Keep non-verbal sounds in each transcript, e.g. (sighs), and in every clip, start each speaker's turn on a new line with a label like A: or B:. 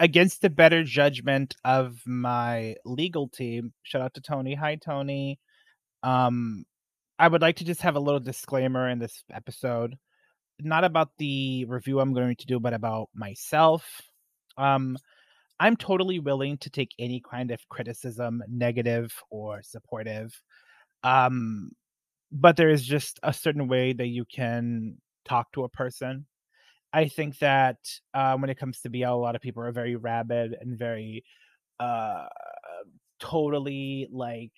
A: against the better judgment of my legal team, shout out to Tony. Hi, Tony. Um, I would like to just have a little disclaimer in this episode, not about the review I'm going to do, but about myself. Um, I'm totally willing to take any kind of criticism, negative or supportive. Um, but there is just a certain way that you can talk to a person. I think that uh, when it comes to BL, a lot of people are very rabid and very uh, totally like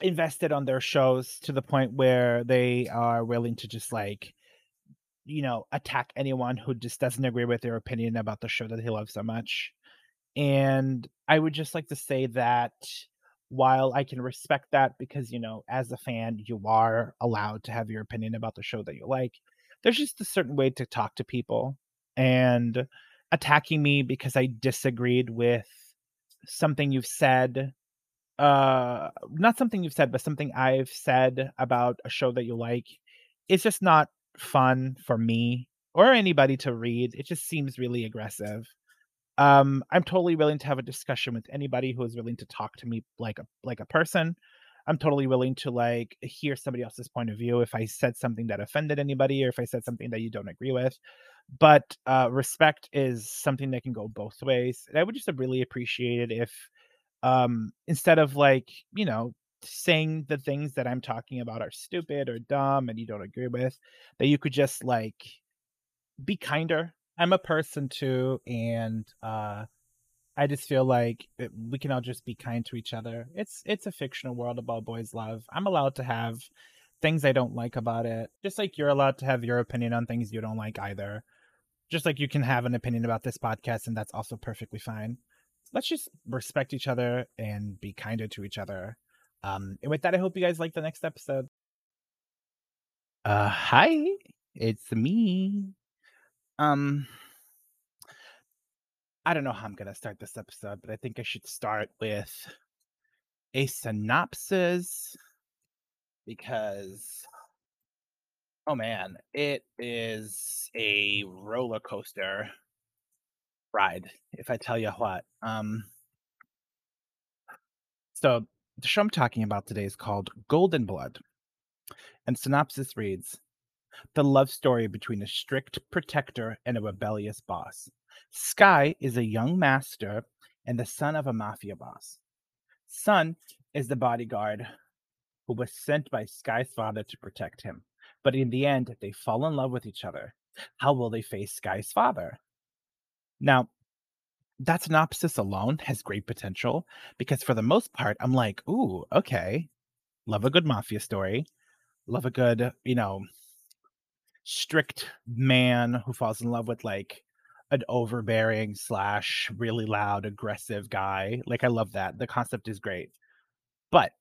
A: invested on their shows to the point where they are willing to just like you know attack anyone who just doesn't agree with their opinion about the show that they love so much. And i would just like to say that while i can respect that because you know as a fan you are allowed to have your opinion about the show that you like there's just a certain way to talk to people and attacking me because i disagreed with something you've said uh not something you've said but something i've said about a show that you like it's just not fun for me or anybody to read it just seems really aggressive. Um i'm totally willing to have a discussion with anybody who is willing to talk to me like a like a person i'm totally willing to like hear somebody else's point of view if i said something that offended anybody or if i said something that you don't agree with. But uh respect is something that can go both ways and i would just really appreciate it if um instead of like you know saying the things that i'm talking about are stupid or dumb and you don't agree with that you could just like be kinder. I'm a person too and uh i just feel like we can all just be kind to each other it's it's a fictional world about boys love i'm allowed to have things i don't like about it just like you're allowed to have your opinion on things you don't like either just like you can have an opinion about this podcast and that's also perfectly fine let's just respect each other and be kinder to each other. Um, and with that, I hope you guys like the next episode. Uh, hi, it's me. Um, I don't know how I'm gonna start this episode, but I think I should start with a synopsis because, oh man, it is a roller coaster ride, if I tell you what. Um, so the show I'm talking about today is called Golden Blood. And synopsis reads The love story between a strict protector and a rebellious boss. Sky is a young master and the son of a mafia boss. Sun is the bodyguard who was sent by Sky's father to protect him. But in the end, they fall in love with each other. How will they face Sky's father? Now, that synopsis alone has great potential because for the most part, I'm like, ooh, okay. Love a good mafia story. Love a good, you know, strict man who falls in love with like an overbearing slash really loud, aggressive guy. Like I love that. The concept is great. But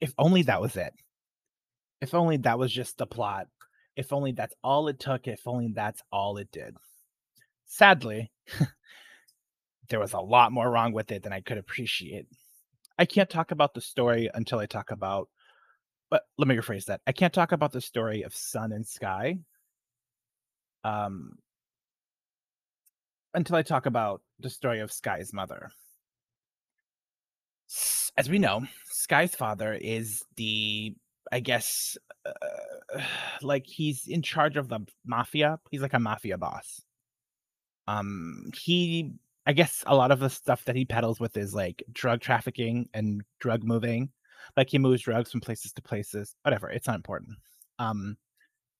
A: if only that was it. If only that was just the plot. If only that's all it took. If only that's all it did. Sadly, there was a lot more wrong with it than I could appreciate. I can't talk about the story until I talk about but let me rephrase that. I can't talk about the story of Sun and Sky um until I talk about the story of Sky's mother. As we know, Sky's father is the I guess uh, (sighs) like he's in charge of the mafia. He's like a mafia boss. Um he I guess a lot of the stuff that he peddles with is like drug trafficking and drug moving. Like he moves drugs from places to places. Whatever, it's not important. Um,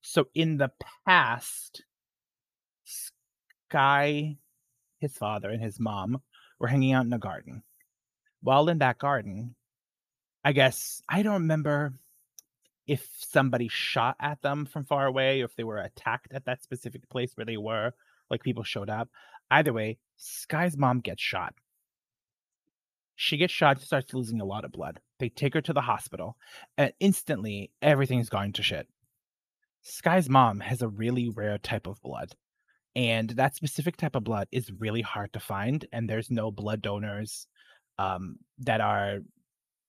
A: so in the past, Sky, his father, and his mom were hanging out in a garden. While in that garden, I guess I don't remember if somebody shot at them from far away or if they were attacked at that specific place where they were, like people showed up. Either way, Sky's mom gets shot. She gets shot, starts losing a lot of blood. They take her to the hospital, and instantly everything's going to shit. Sky's mom has a really rare type of blood, and that specific type of blood is really hard to find, and there's no blood donors um, that are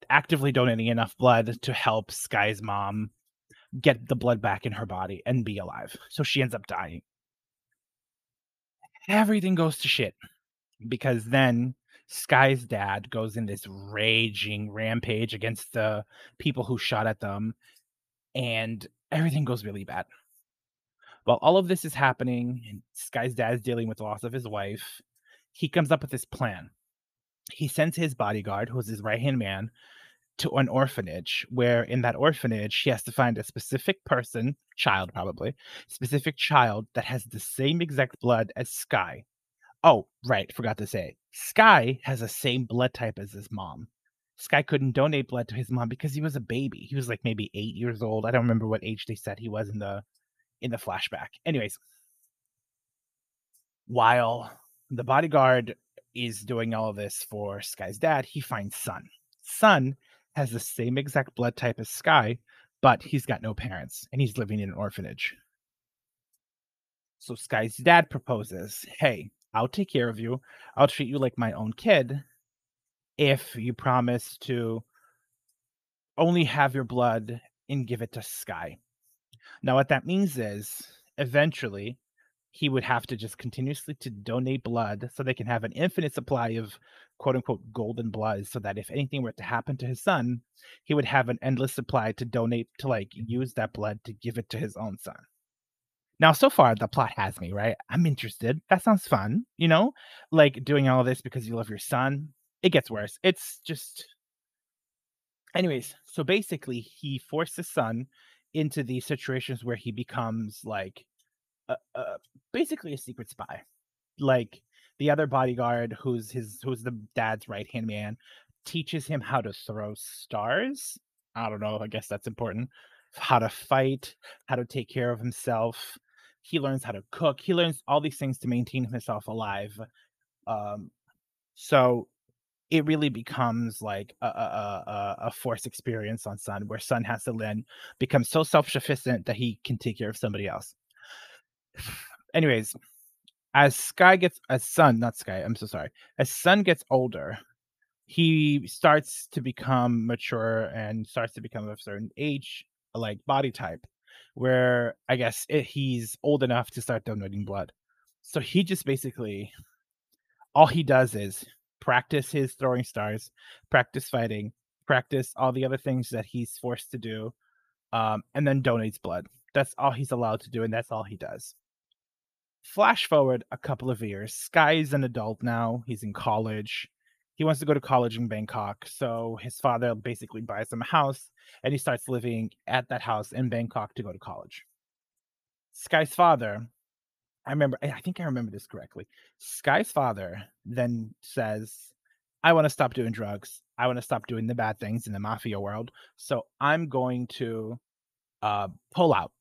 A: actively donating enough blood to help Sky's mom get the blood back in her body and be alive. So she ends up dying everything goes to shit. because then Sky's dad goes in this raging rampage against the people who shot at them, and everything goes really bad. While all of this is happening, and Sky's dad is dealing with the loss of his wife, he comes up with this plan. He sends his bodyguard, who's his right hand man, to an orphanage where in that orphanage he has to find a specific person, child probably, specific child that has the same exact blood as Sky. Oh, right, forgot to say. Sky has the same blood type as his mom. Sky couldn't donate blood to his mom because he was a baby. He was like maybe 8 years old. I don't remember what age they said he was in the in the flashback. Anyways, while the bodyguard is doing all of this for Sky's dad, he finds Sun. Sun has the same exact blood type as Sky, but he's got no parents and he's living in an orphanage. So Sky's dad proposes, Hey, I'll take care of you. I'll treat you like my own kid if you promise to only have your blood and give it to Sky. Now, what that means is eventually he would have to just continuously to donate blood so they can have an infinite supply of quote unquote golden blood so that if anything were to happen to his son he would have an endless supply to donate to like use that blood to give it to his own son. Now so far the plot has me right? I'm interested. That sounds fun you know? Like doing all this because you love your son. It gets worse. It's just anyways so basically he forced his son into these situations where he becomes like uh, uh, basically a secret spy. Like the other bodyguard, who's his, who's the dad's right hand man, teaches him how to throw stars. I don't know. I guess that's important. How to fight, how to take care of himself. He learns how to cook. He learns all these things to maintain himself alive. Um, so it really becomes like a, a, a, forced experience on Sun, where Sun has to then become so self sufficient that he can take care of somebody else. (sighs) Anyways, as Sky gets as Sun, not Sky, I'm so sorry. As Sun gets older, he starts to become mature and starts to become of a certain age, like body type, where I guess it, he's old enough to start donating blood. So he just basically all he does is practice his throwing stars, practice fighting, practice all the other things that he's forced to do, um, and then donates blood. That's all he's allowed to do, and that's all he does. Flash forward a couple of years. Sky's an adult now. He's in college. He wants to go to college in Bangkok. So his father basically buys him a house and he starts living at that house in Bangkok to go to college. Sky's father, I remember, I think I remember this correctly. Sky's father then says, I want to stop doing drugs. I want to stop doing the bad things in the mafia world. So I'm going to uh, pull out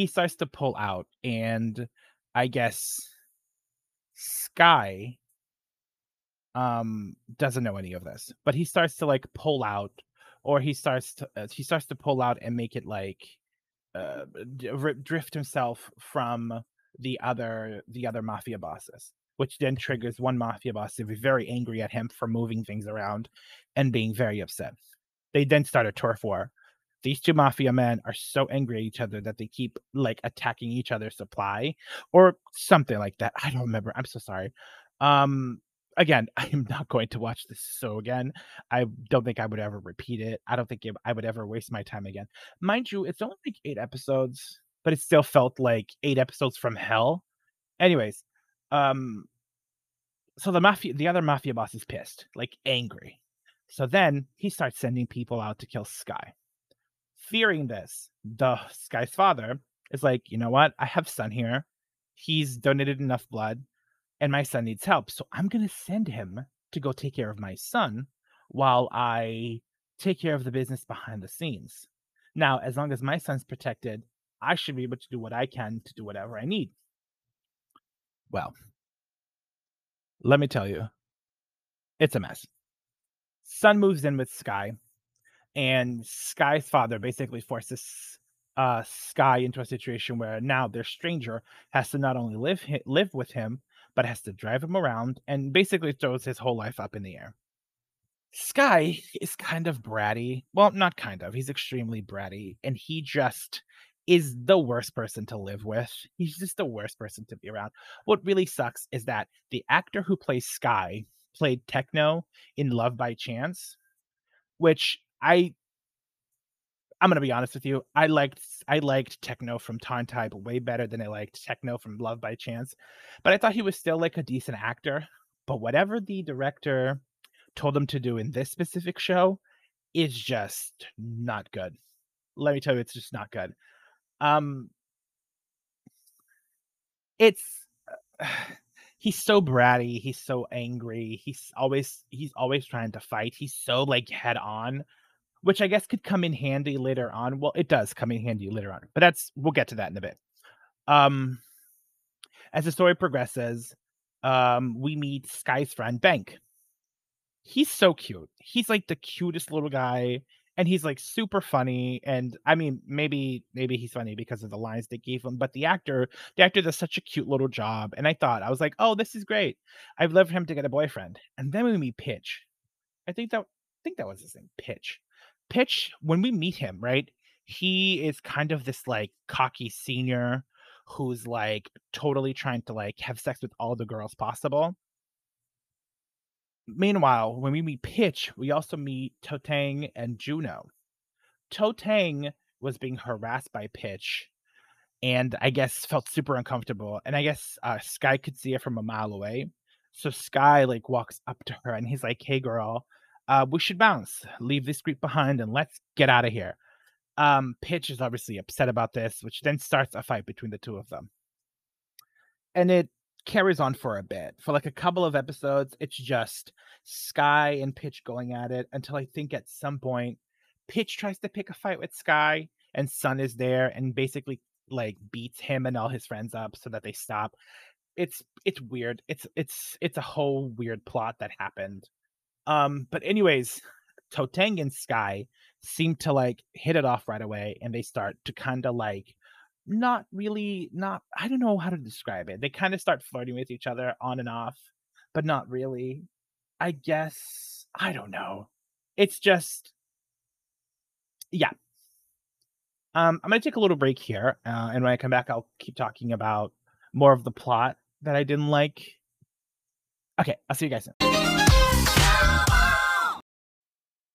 A: he starts to pull out and I guess Sky um doesn't know any of this, but he starts to like pull out or he starts to uh, he starts to pull out and make it like uh drift himself from the other the other mafia bosses which then triggers one mafia boss to be very angry at him for moving things around and being very upset. They then start a turf war these two mafia men are so angry at each other that they keep like attacking each other's supply or something like that. I don't remember. I'm so sorry. Um again, (laughs) I am not going to watch this so again. I don't think I would ever repeat it. I don't think I would ever waste my time again. Mind you, it's only like 8 episodes, but it still felt like 8 episodes from hell. Anyways, um so the mafia the other mafia boss is pissed, like angry. So then he starts sending people out to kill Sky fearing this, the Sky's father is like, you know what? I have son here. He's donated enough blood, and my son needs help. So I'm gonna send him to go take care of my son while I take care of the business behind the scenes. Now, as long as my son's protected, I should be able to do what I can to do whatever I need. Well, let me tell you, it's a mess. Sun moves in with Sky and Sky's father basically forces uh, Sky into a situation where now their stranger has to not only live live with him, but has to drive him around and basically throws his whole life up in the air. Sky is kind of bratty. Well, not kind of. He's extremely bratty, and he just is the worst person to live with. He's just the worst person to be around. What really sucks is that the actor who plays Sky played Techno in Love by Chance, which I I'm gonna be honest with you. I liked I liked Techno from TharnType way better than I liked Techno from Love by Chance. But I thought he was still like a decent actor. But whatever the director told him to do in this specific show is just not good. Let me tell you, it's just not good. Um it's (sighs) he's so bratty, he's so angry, he's always he's always trying to fight. He's so like head on, which I guess could come in handy later on. Well, it does come in handy later on, but that's we'll get to that in a bit. Um as the story progresses, um we meet Sky's friend Bank. He's so cute. He's like the cutest little guy and he's like super funny and i mean maybe maybe he's funny because of the lines they gave him but the actor the actor does such a cute little job and i thought i was like oh this is great i've loved him to get a boyfriend and then we meet pitch i think that i think that was his name pitch pitch when we meet him right he is kind of this like cocky senior who's like totally trying to like have sex with all the girls possible Meanwhile, when we meet Pitch, we also meet Totang and Juno. Totang was being harassed by Pitch and I guess felt super uncomfortable. And I guess uh, Sky could see it from a mile away. So Sky like walks up to her and he's like, "Hey, girl, uh, we should bounce, leave this group behind, and let's get out of here." Um, Pitch is obviously upset about this, which then starts a fight between the two of them, and it carries on for a bit. For like a couple of episodes, it's just Sky and Pitch going at it until I think at some point Pitch tries to pick a fight with Sky and Sun is there and basically like beats him and all his friends up so that they stop. It's it's weird. It's it's it's a whole weird plot that happened. Um but anyways, Totang and Sky seem to like hit it off right away and they start to kind of like not really not I don't know how to describe it. They kind of start flirting with each other on and off, but not really. I guess I don't know. It's just yeah. Um, I'm gonna take a little break here, uh, and when I come back, I'll keep talking about more of the plot that I didn't like. Okay, I'll see you guys soon.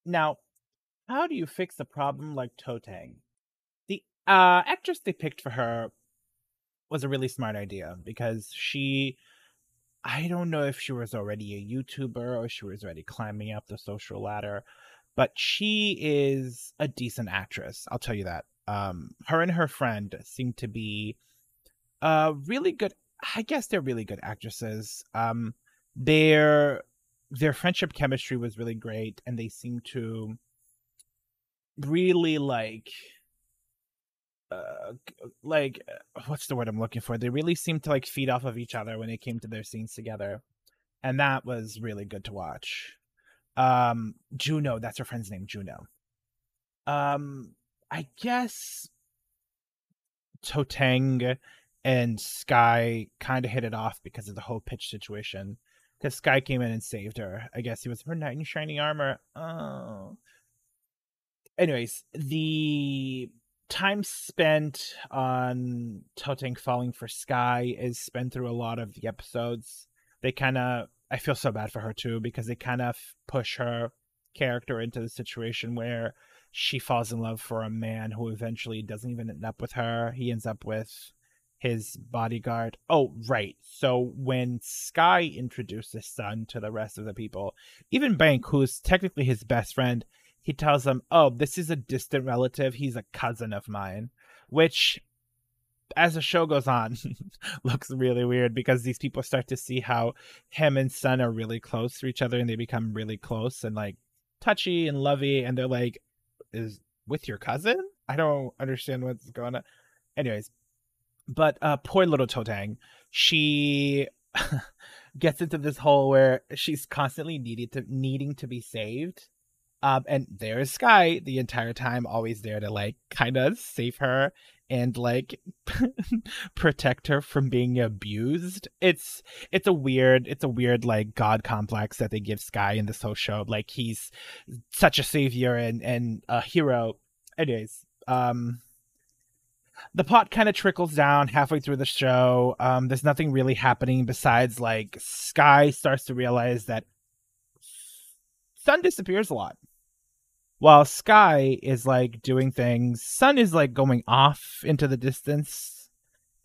A: Now, how do you fix a problem like Totang? The uh actress they picked for her was a really smart idea because she I don't know if she was already a YouTuber or she was already climbing up the social ladder, but she is a decent actress. I'll tell you that. Um, her and her friend seem to be uh really good. I guess they're really good actresses. Um, their their friendship chemistry was really great, and they seemed to really like uh, like uh, what's the word I'm looking for? They really seemed to like feed off of each other when it came to their scenes together, and that was really good to watch. Um, Juno, that's her friend's name, Juno. Um, I guess Toteng and Sky kind of hit it off because of the whole pitch situation. Sky came in and saved her. I guess he was her knight in shining armor. Oh. Anyways, the time spent on Totang falling for Sky is spent through a lot of the episodes. They kind of, I feel so bad for her too because they kind of push her character into the situation where she falls in love for a man who eventually doesn't even end up with her. He ends up with his bodyguard. Oh, right. So when Sky introduces Sun to the rest of the people, even Bank, who's technically his best friend, he tells them, "Oh, this is a distant relative. He's a cousin of mine," which as the show goes on (laughs) looks really weird because these people start to see how him and Sun are really close to each other and they become really close and like touchy and lovey and they're like is with your cousin? I don't understand what's going on. Anyways, but uh poor little Totang, she (laughs) gets into this hole where she's constantly needed to needing to be saved um, and there's Sky the entire time, always there to like kind of save her and like (laughs) protect her from being abused. It's it's a weird it's a weird like god complex that they give Sky in this whole show. Like he's such a savior and and a hero. Anyways, um the plot kind of trickles down halfway through the show. Um, there's nothing really happening besides like Sky starts to realize that Sun disappears a lot. While Sky is like doing things, Sun is like going off into the distance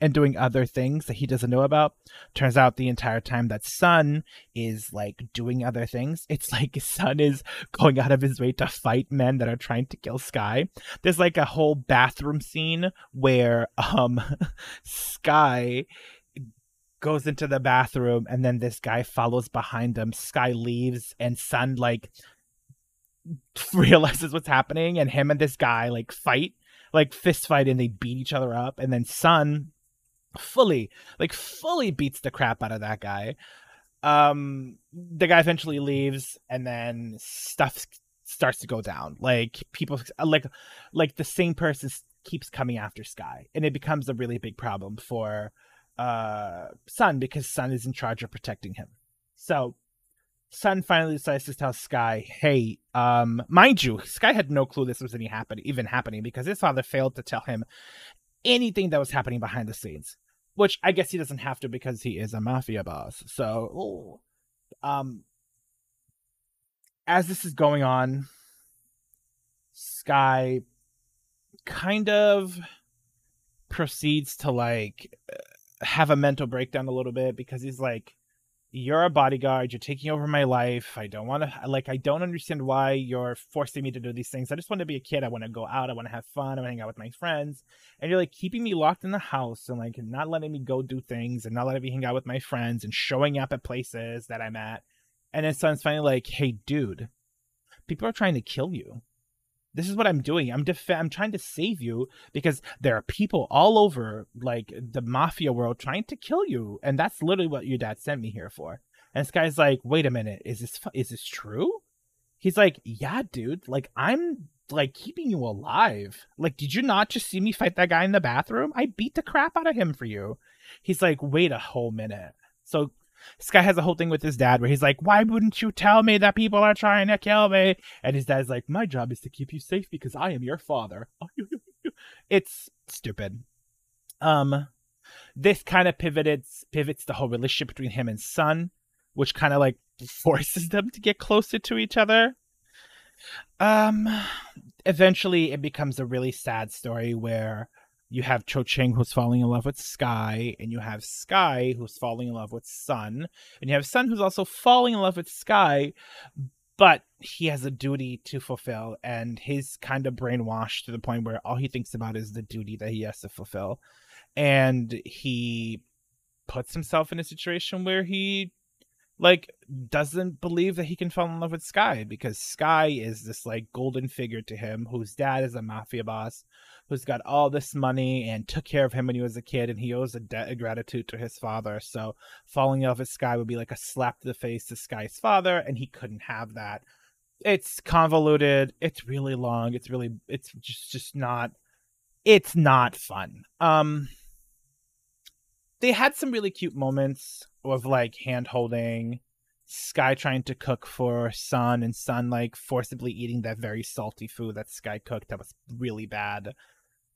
A: and doing other things that he doesn't know about. Turns out the entire time that Sun is like doing other things, it's (laughs) like Sun is going out of his way to fight men that are trying to kill Sky. There's like a whole bathroom scene where um (laughs) Sky goes into the bathroom and then this guy follows behind him. Sky leaves and Sun like (laughs) realizes what's happening and him and this guy like fight like fist fight and they beat each other up and then Sun fully like fully beats the crap out of that guy. Um the guy eventually leaves and then stuff starts to go down. Like people like like the same person keeps coming after sky and it becomes a really big problem for uh sun because sun is in charge of protecting him. So sun finally decides to tell sky hey um mind you sky had no clue this was any happen even happening because his father failed to tell him anything that was happening behind the scenes. Which I guess he doesn't have to because he is a mafia boss. So, um, as this is going on, Sky kind of proceeds to like have a mental breakdown a little bit because he's like you're a bodyguard you're taking over my life i don't want to like i don't understand why you're forcing me to do these things i just want to be a kid i want to go out i want to have fun i want to hang out with my friends and you're like keeping me locked in the house and like not letting me go do things and not letting me hang out with my friends and showing up at places that i'm at and then son's finally like hey dude people are trying to kill you this is what I'm doing. I'm def- I'm trying to save you because there are people all over like the mafia world trying to kill you, and that's literally what your dad sent me here for. And this guy's like, "Wait a minute, is this is this true?" He's like, "Yeah, dude. Like I'm like keeping you alive. Like, did you not just see me fight that guy in the bathroom? I beat the crap out of him for you." He's like, "Wait a whole minute." So this guy has a whole thing with his dad where he's like, Why wouldn't you tell me that people are trying to kill me? And his dad's like, My job is to keep you safe because I am your father. (laughs) it's stupid. Um this kind of pivoted pivots the whole relationship between him and son, which kind of like (laughs) forces them to get closer to each other. Um eventually it becomes a really sad story where you have Cho Chang who's falling in love with Sky, and you have Sky who's falling in love with Sun, and you have Sun who's also falling in love with Sky, but he has a duty to fulfill, and he's kind of brainwashed to the point where all he thinks about is the duty that he has to fulfill, and he puts himself in a situation where he like doesn't believe that he can fall in love with Sky because Sky is this like golden figure to him whose dad is a mafia boss who's got all this money and took care of him when he was a kid, and he owes a debt of gratitude to his father. So falling in love with Sky would be like a slap to the face to Sky's father, and he couldn't have that. It's convoluted. It's really long. It's really. It's just just not. It's not fun. Um. They had some really cute moments of like hand holding. Sky trying to cook for Sun and Sun like forcibly eating that very salty food that Sky cooked that was really bad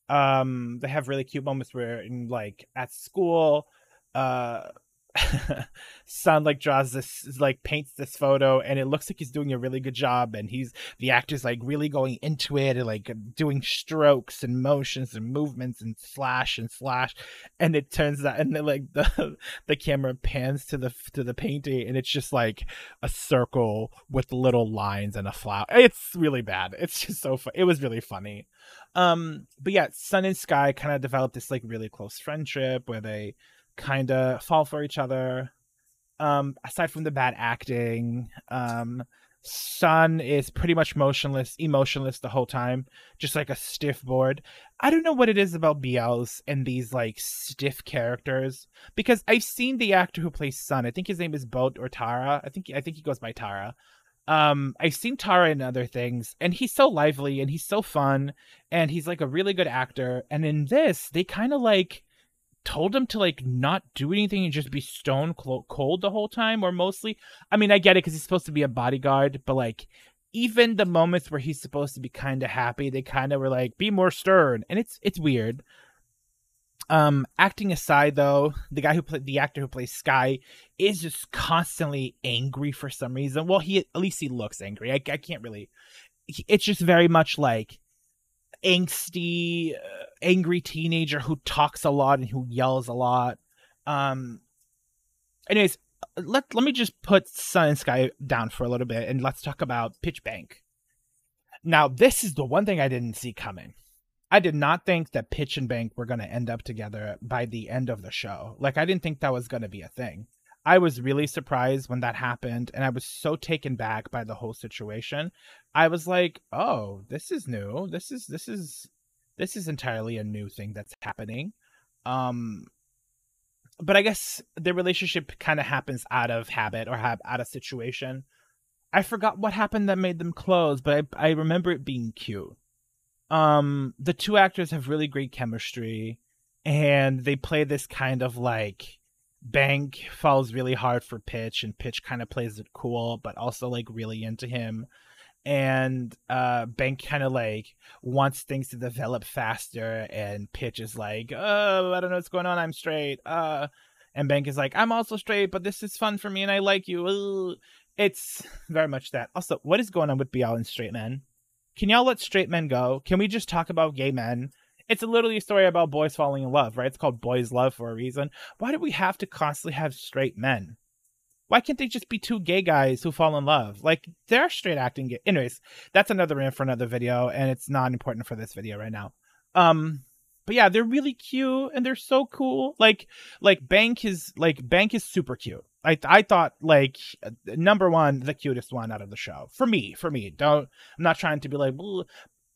A: um they have really cute moments where in like at school uh (laughs) Sun like draws this like paints this photo and it looks like he's doing a really good job and he's the actor's like really going into it and like doing strokes and motions and movements and slash and slash and it turns out and then like (laughs) the the camera pans to the to the painting and it's just like a circle with little lines and a flower. It's really bad. It's just so fun it was really funny. Um but yeah sun and sky kind of developed this like really close friendship where they kind of fall for each other. Um, aside from the bad acting, um, Sun is pretty much motionless, emotionless the whole time, just like a stiff board. I don't know what it is about BLs and these like stiff characters because I've seen the actor who plays Sun. I think his name is Boat or Tara. I think I think he goes by Tara. Um, I've seen Tara in other things, and he's so lively and he's so fun, and he's like a really good actor. And in this, they kind of like told him to like not do anything and just be stone cold the whole time or mostly i mean i get it because he's supposed to be a bodyguard but like even the moments where he's supposed to be kind of happy they kind of were like be more stern and it's it's weird Um, acting aside, though, the guy who played the actor who plays Sky is just constantly angry for some reason. Well, he at least he looks angry. I, I can't really. It's just very much like angsty, uh, angry teenager who talks a lot and who yells a lot. Um. Anyways, let let me just put Sun and Sky down for a little bit and let's talk about Pitch Bank. Now, this is the one thing I didn't see coming. I did not think that Pitch and Bank were going to end up together by the end of the show. Like, I didn't think that was going to be a thing. I was really surprised when that happened, and I was so taken back by the whole situation. I was like, "Oh, this is new. This is this is this is entirely a new thing that's happening." Um, but I guess the relationship kind of happens out of habit or have out of situation. I forgot what happened that made them close, but I I remember it being cute um the two actors have really great chemistry and they play this kind of like bank falls really hard for pitch and pitch kind of plays it cool but also like really into him and uh bank kind of like wants things to develop faster and pitch is like oh i don't know what's going on i'm straight uh and bank is like i'm also straight but this is fun for me and i like you it's very much that also what is going on with bl and straight men can y'all let straight men go? Can we just talk about gay men? It's a literally a story about boys falling in love, right? It's called Boys Love for a reason. Why do we have to constantly have straight men? Why can't they just be two gay guys who fall in love? Like they're straight acting gay. Anyways, that's another rant for another video, and it's not important for this video right now. Um, but yeah, they're really cute and they're so cool. Like like Bank is like Bank is super cute. I I thought like number one, the cutest one out of the show for me. For me, don't I'm not trying to be like.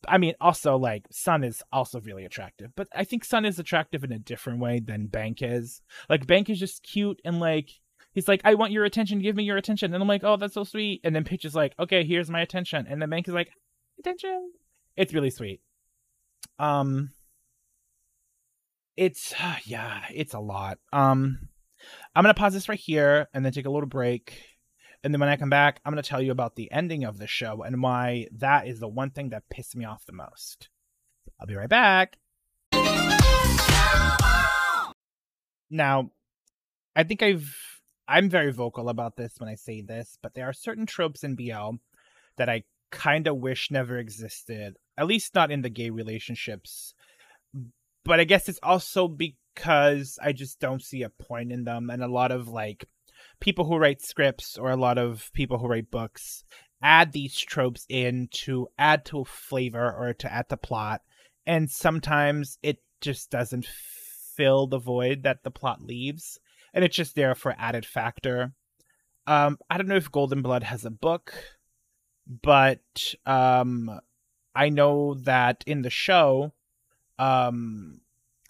A: I mean, also like Sun is also really attractive, but I think Sun is attractive in a different way than Bank is. Like Bank is just cute and like he's like, I want your attention, give me your attention, and I'm like, oh, that's so sweet. And then Pitch is like, okay, here's my attention, and then Bank is like, attention. It's really sweet. Um, it's (sighs) yeah, it's a lot. Um, I'm gonna pause this right here and then take a little break. And then when I come back, I'm gonna tell you about the ending of the show and why that is the one thing that pissed me off the most. I'll be right back. Now, I think I've I'm very vocal about this when I say this, but there are certain tropes in BL that I kind of wish never existed, at least not in the gay relationships but I guess it's also because I just don't see a point in them. And a lot of like people who write scripts or a lot of people who write books add these tropes in to add to flavor or to add to plot. And sometimes it just doesn't fill the void that the plot leaves. And it's just there for added factor. Um, I don't know if Golden Blood has a book, but um, I know that in the show, um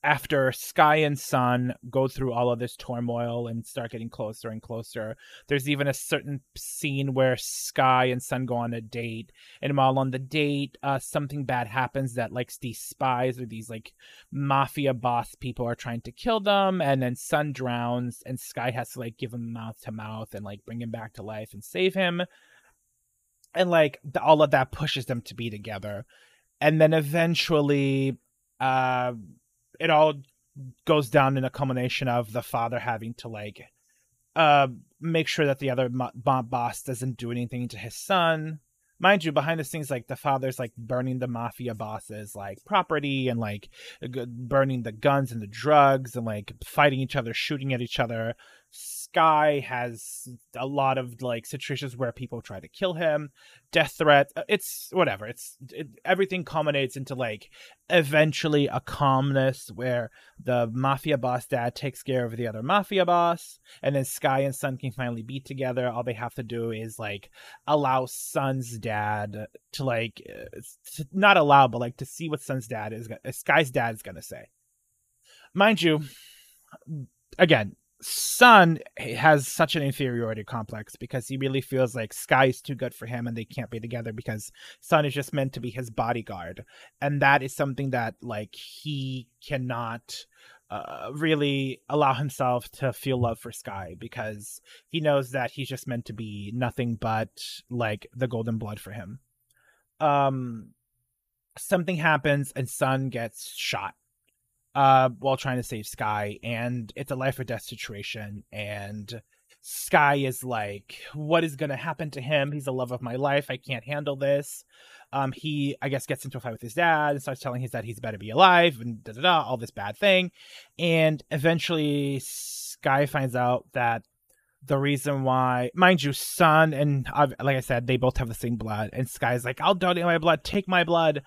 A: after Sky and Sun go through all of this turmoil and start getting closer and closer, there's even a certain scene where Sky and Sun go on a date, and while on the date, uh, something bad happens that like these spies or these like mafia boss people are trying to kill them, and then Sun drowns, and Sky has to like give him mouth to mouth and like bring him back to life and save him, and like the, all of that pushes them to be together, and then eventually uh, it all goes down in a culmination of the father having to like uh make sure that the other mo- boss doesn't do anything to his son. Mind you behind the scenes like the father's like burning the mafia bosses like property and like burning the guns and the drugs and like fighting each other shooting at each other Sky has a lot of like situations where people try to kill him, death threat. Uh, it's whatever. It's it, everything culminates into like eventually a calmness where the mafia boss dad takes care of the other mafia boss, and then Sky and Sun can finally be together. All they have to do is like allow Sun's dad to like uh, to not allow, but like to see what Sun's dad is, Sky's dad is gonna say. Mind you, again, Sun has such an inferiority complex because he really feels like Sky is too good for him and they can't be together because Sun is just meant to be his bodyguard. And that is something that like he cannot uh, really allow himself to feel love for Sky because he knows that he's just meant to be nothing but like the golden blood for him. Um something happens and Sun gets shot uh, while trying to save Sky, and it's a life or death situation. And Sky is like, "What is going to happen to him? He's the love of my life. I can't handle this." Um, he, I guess, gets into a fight with his dad and starts telling his dad he's better be alive and da da da, all this bad thing. And eventually, Sky finds out that the reason why, mind you, Sun and like I said, they both have the same blood. And Sky's like, "I'll donate my blood. Take my blood."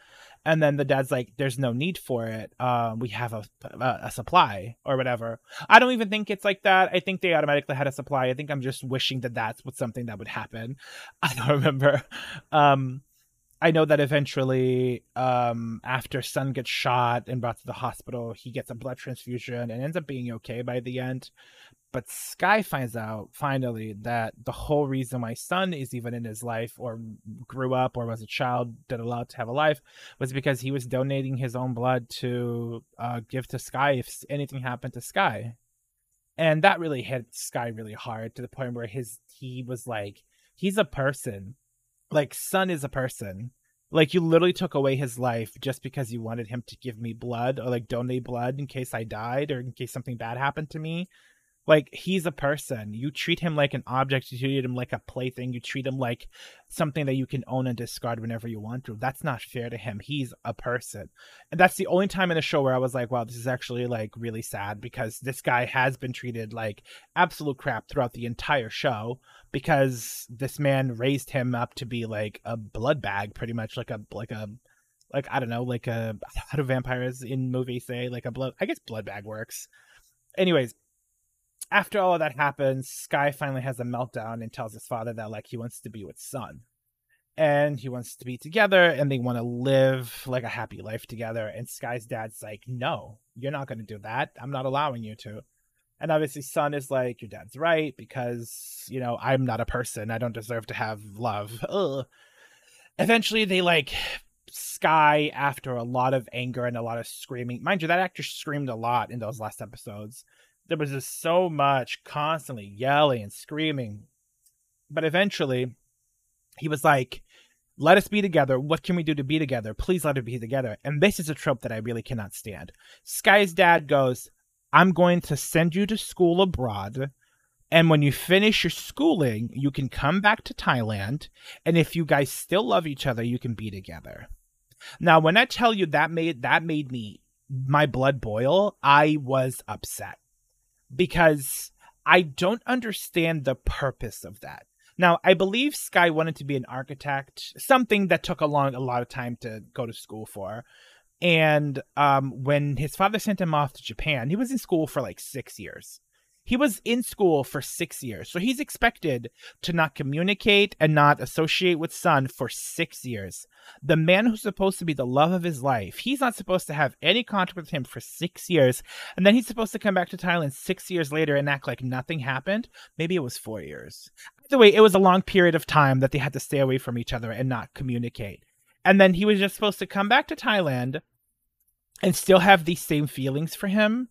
A: And then the dad's like there's no need for it. Um we have a, a, a supply or whatever. I don't even think it's like that. I think they automatically had a supply. I think i'm just wishing that that's what something that would happen. (laughs) I don't remember. Um I know that eventually, um, after Sun gets shot and brought to the hospital, he gets a blood transfusion and ends up being okay by the end. But Sky finds out finally that the whole reason why Sun is even in his life or grew up or was a child that allowed to have a life was because he was donating his own blood to uh, give to Sky if anything happened to Sky. And that really hit Sky really hard to the point where his he was like, he's a person like son is a person. Like you literally took away his life just because you wanted him to give me blood or like donate blood in case I died or in case something bad happened to me. Like he's a person. You treat him like an object. You treat him like a plaything. You treat him like something that you can own and discard whenever you want to. That's not fair to him. He's a person. And that's the only time in the show where I was like, wow, this is actually like really sad because this guy has been treated like absolute crap throughout the entire show because this man raised him up to be like a blood bag pretty much like a like a like I don't know, like a (laughs) how do vampires in movies say like a blood I guess blood bag works. Anyways, after all of that happens, Sky finally has a meltdown and tells his father that like he wants to be with Sun. And he wants to be together and they want to live like a happy life together. And Sky's dad's like, No, you're not gonna do that. I'm not allowing you to. And obviously Sun is like, Your dad's right, because, you know, I'm not a person. I don't deserve to have love. Ugh. Eventually they like Sky after a lot of anger and a lot of screaming. Mind you, that actor screamed a lot in those last episodes there was just so much constantly yelling and screaming. But eventually, he was like, let us be together. What can we do to be together? Please let us be together. And this is a trope that I really cannot stand. Sky's dad goes, I'm going to send you to school abroad. And when you finish your schooling, you can come back to Thailand. And if you guys still love each other, you can be together. Now, when I tell you that made that made me my blood boil, I was upset because I don't understand the purpose of that. Now, I believe Sky wanted to be an architect, something that took a long a lot of time to go to school for. And um, when his father sent him off to Japan, he was in school for like six years. He was in school for six years, so he's expected to not communicate and not associate with Sun for six years. The man who's supposed to be the love of his life, he's not supposed to have any contact with him for six years, and then he's supposed to come back to Thailand six years later and act like nothing happened. Maybe it was four years. Either way, it was a long period of time that they had to stay away from each other and not communicate. And then he was just supposed to come back to Thailand and still have these same feelings for him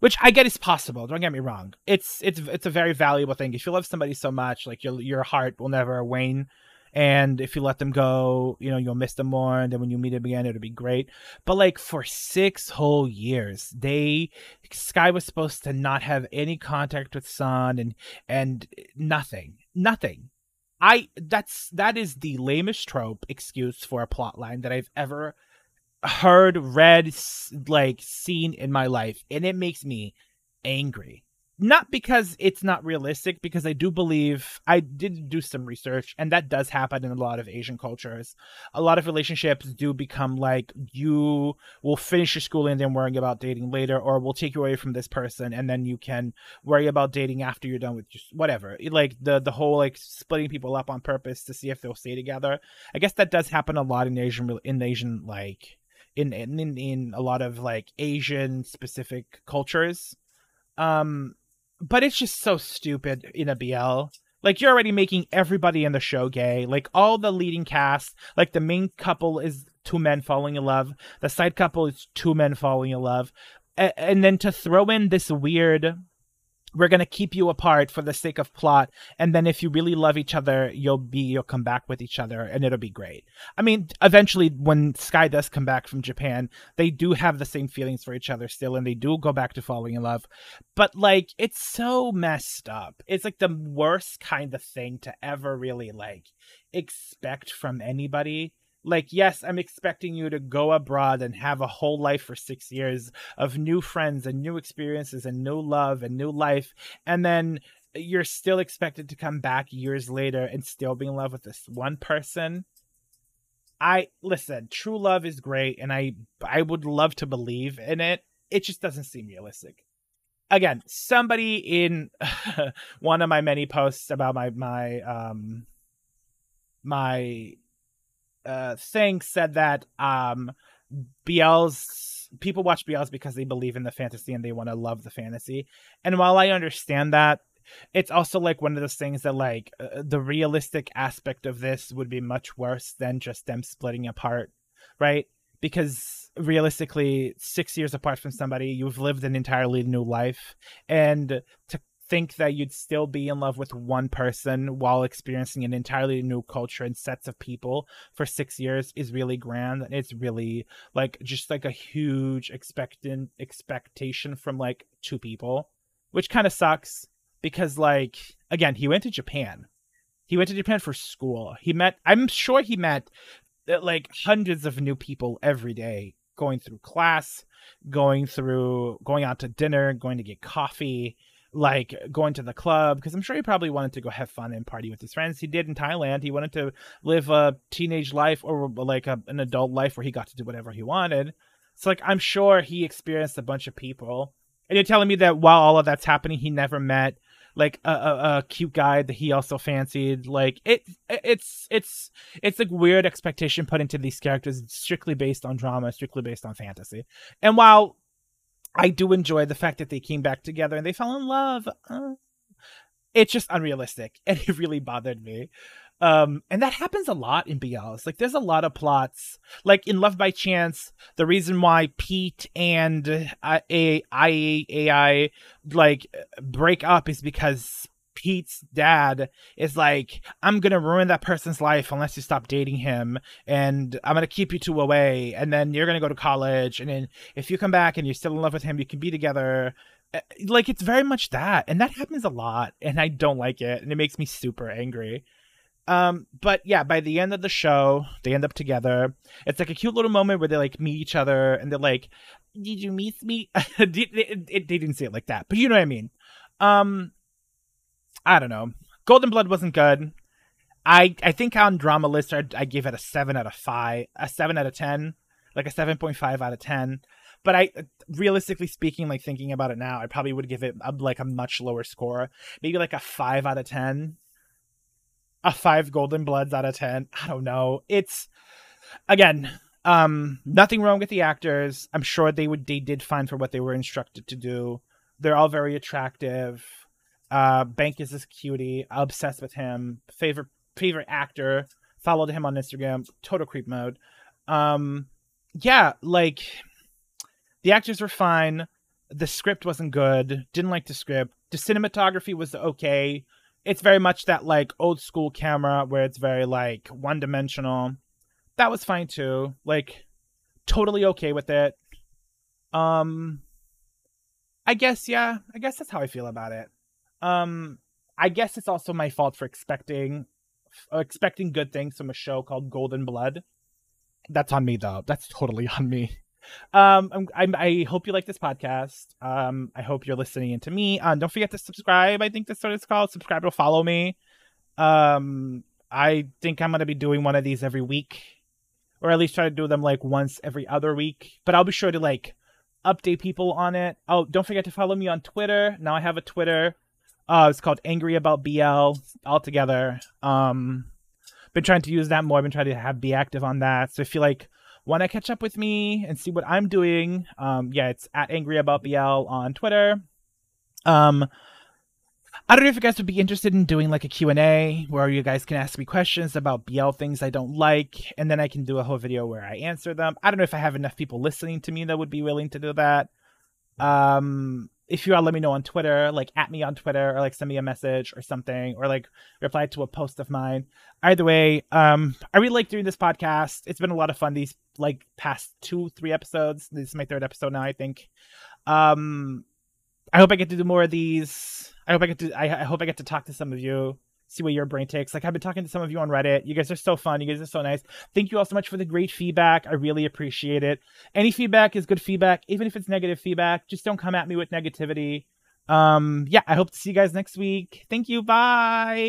A: which I get is possible. Don't get me wrong. It's it's it's a very valuable thing. If you love somebody so much, like your your heart will never wane. And if you let them go, you know you'll miss them more. And then when you meet them again, it'll be great. But like for six whole years, they Sky was supposed to not have any contact with Sun and and nothing, nothing. I that's that is the lamest trope excuse for a plot line that I've ever heard, read, like seen in my life, and it makes me angry. Not because it's not realistic, because I do believe I did do some research, and that does happen in a lot of Asian cultures. A lot of relationships do become like you will finish your schooling and then worrying about dating later, or we'll take you away from this person, and then you can worry about dating after you're done with just whatever. Like the the whole like splitting people up on purpose to see if they'll stay together. I guess that does happen a lot in Asian in Asian like in in in a lot of like Asian specific cultures. Um but it's just so stupid in a BL. Like you're already making everybody in the show gay. Like all the leading cast, like the main couple is two men falling in love. The side couple is two men falling in love. A- and then to throw in this weird we're going to keep you apart for the sake of plot and then if you really love each other you'll be you'll come back with each other and it'll be great. I mean eventually when sky does come back from japan they do have the same feelings for each other still and they do go back to falling in love. But like it's so messed up. It's like the worst kind of thing to ever really like expect from anybody like yes i'm expecting you to go abroad and have a whole life for six years of new friends and new experiences and new love and new life. And then you're still expected to come back years later and still be in love with this one person. I listen true love is great and i i would love to believe in it. It just doesn't seem realistic. Again somebody in (laughs) one of my many posts about my my um my uh, thing said that um, BL's people watch BLs because they believe in the fantasy and they want to love the fantasy. And while I understand that, it's also like one of those things that like uh, the realistic aspect of this would be much worse than just them splitting apart, right? Because realistically, six years apart from somebody, you've lived an entirely new life, and to think that you'd still be in love with one person while experiencing an entirely new culture and sets of people for six years is really grand. And it's really like just like a huge expectant expectation from like two people which kind of sucks because like again he went to japan. He went to japan for school. He met i'm sure he met uh, like hundreds of new people every day going through class going through going out to dinner going to get coffee like going to the club because I'm sure he probably wanted to go have fun and party with his friends. He did in Thailand. He wanted to live a teenage life or like a, an adult life where he got to do whatever he wanted. So like I'm sure he experienced a bunch of people. And you're telling me that while all of that's happening, he never met like a, a, a, cute guy that he also fancied. Like it, it's it's it's like weird expectation put into these characters, strictly based on drama, strictly based on fantasy. And while I do enjoy the fact that they came back together and they fell in love. Uh, it's just unrealistic, (laughs) and it really bothered me. Um, and that happens a lot in BLs. Like, there's a lot of plots. Like in Love by Chance, the reason why Pete and uh, a Ae like break up is because Pete's dad is like, I'm gonna ruin that person's life unless you stop dating him, and I'm gonna keep you two away, and then you're gonna go to college, and then if you come back and you're still in love with him, you can be together. Eh, like it's very much that, and that happens a lot, and I don't like it, and it makes me super angry. Um, but yeah, by the end of the show, they end up together. It's like a cute little moment where they like meet each other, and they're like, "Did you meet me?" (laughs) they, didn't say it like that, but you know what I mean. Um, I don't know. Golden Blood wasn't good. I I think on Drama List I, I gave it a seven out of five, a seven out of ten, like a seven point five out of ten. But I, realistically speaking, like thinking about it now, I probably would give it a, like a much lower score, maybe like a five out of ten, a five Golden Bloods out of ten. I don't know. It's again, um, nothing wrong with the actors. I'm sure they would they did fine for what they were instructed to do. They're all very attractive uh, Bank is this cutie, obsessed with him. Favorite favorite actor. Followed him on Instagram. Total creep mode. Um, yeah, like the actors were fine. The script wasn't good. Didn't like the script. The cinematography was okay. It's very much that like old school camera where it's very like one dimensional. That was fine too. Like totally okay with it. Um I guess yeah, I guess that's how I feel about it. Um, I guess it's also my fault for expecting expecting good things from a show called Golden Blood. That's on me though. That's totally (laughs) on me. Um, I'm, I'm, i hope you like this podcast. Um, I hope you're listening into me. Um, don't forget to subscribe. I think that's what it's called. Subscribe to follow me. Um, I think I'm gonna be doing one of these every week, or at least try to do them like once every other week. But I'll be sure to like update people on it. Oh, don't forget to follow me on Twitter. Now I have a Twitter. Uh, it's called Angry About BL altogether. Um, been trying to use that more. I've been trying to have be active on that. So if you like want to catch up with me and see what I'm doing, um, yeah, it's at Angry About BL on Twitter. Um, I don't know if you guys would be interested in doing like a Q&A where you guys can ask me questions about BL things I don't like and then I can do a whole video where I answer them. I don't know if I have enough people listening to me that would be willing to do that. Um if you all let me know on Twitter, like at me on Twitter or like send me a message or something or like reply to a post of mine. Either way, um, I really like doing this podcast. It's been a lot of fun these like past two, three episodes. This is my third episode now, I think. Um, I hope I get to do more of these. I hope I get to. I, I hope I get to talk to some of you see what your brain takes. Like I've been talking to some of you on Reddit. You guys are so fun. You guys are so nice. Thank you all so much for the great feedback. I really appreciate it. Any feedback is good feedback, even if it's negative feedback. Just don't come at me with negativity. Um, yeah, I hope to see you guys next week. Thank you. Bye.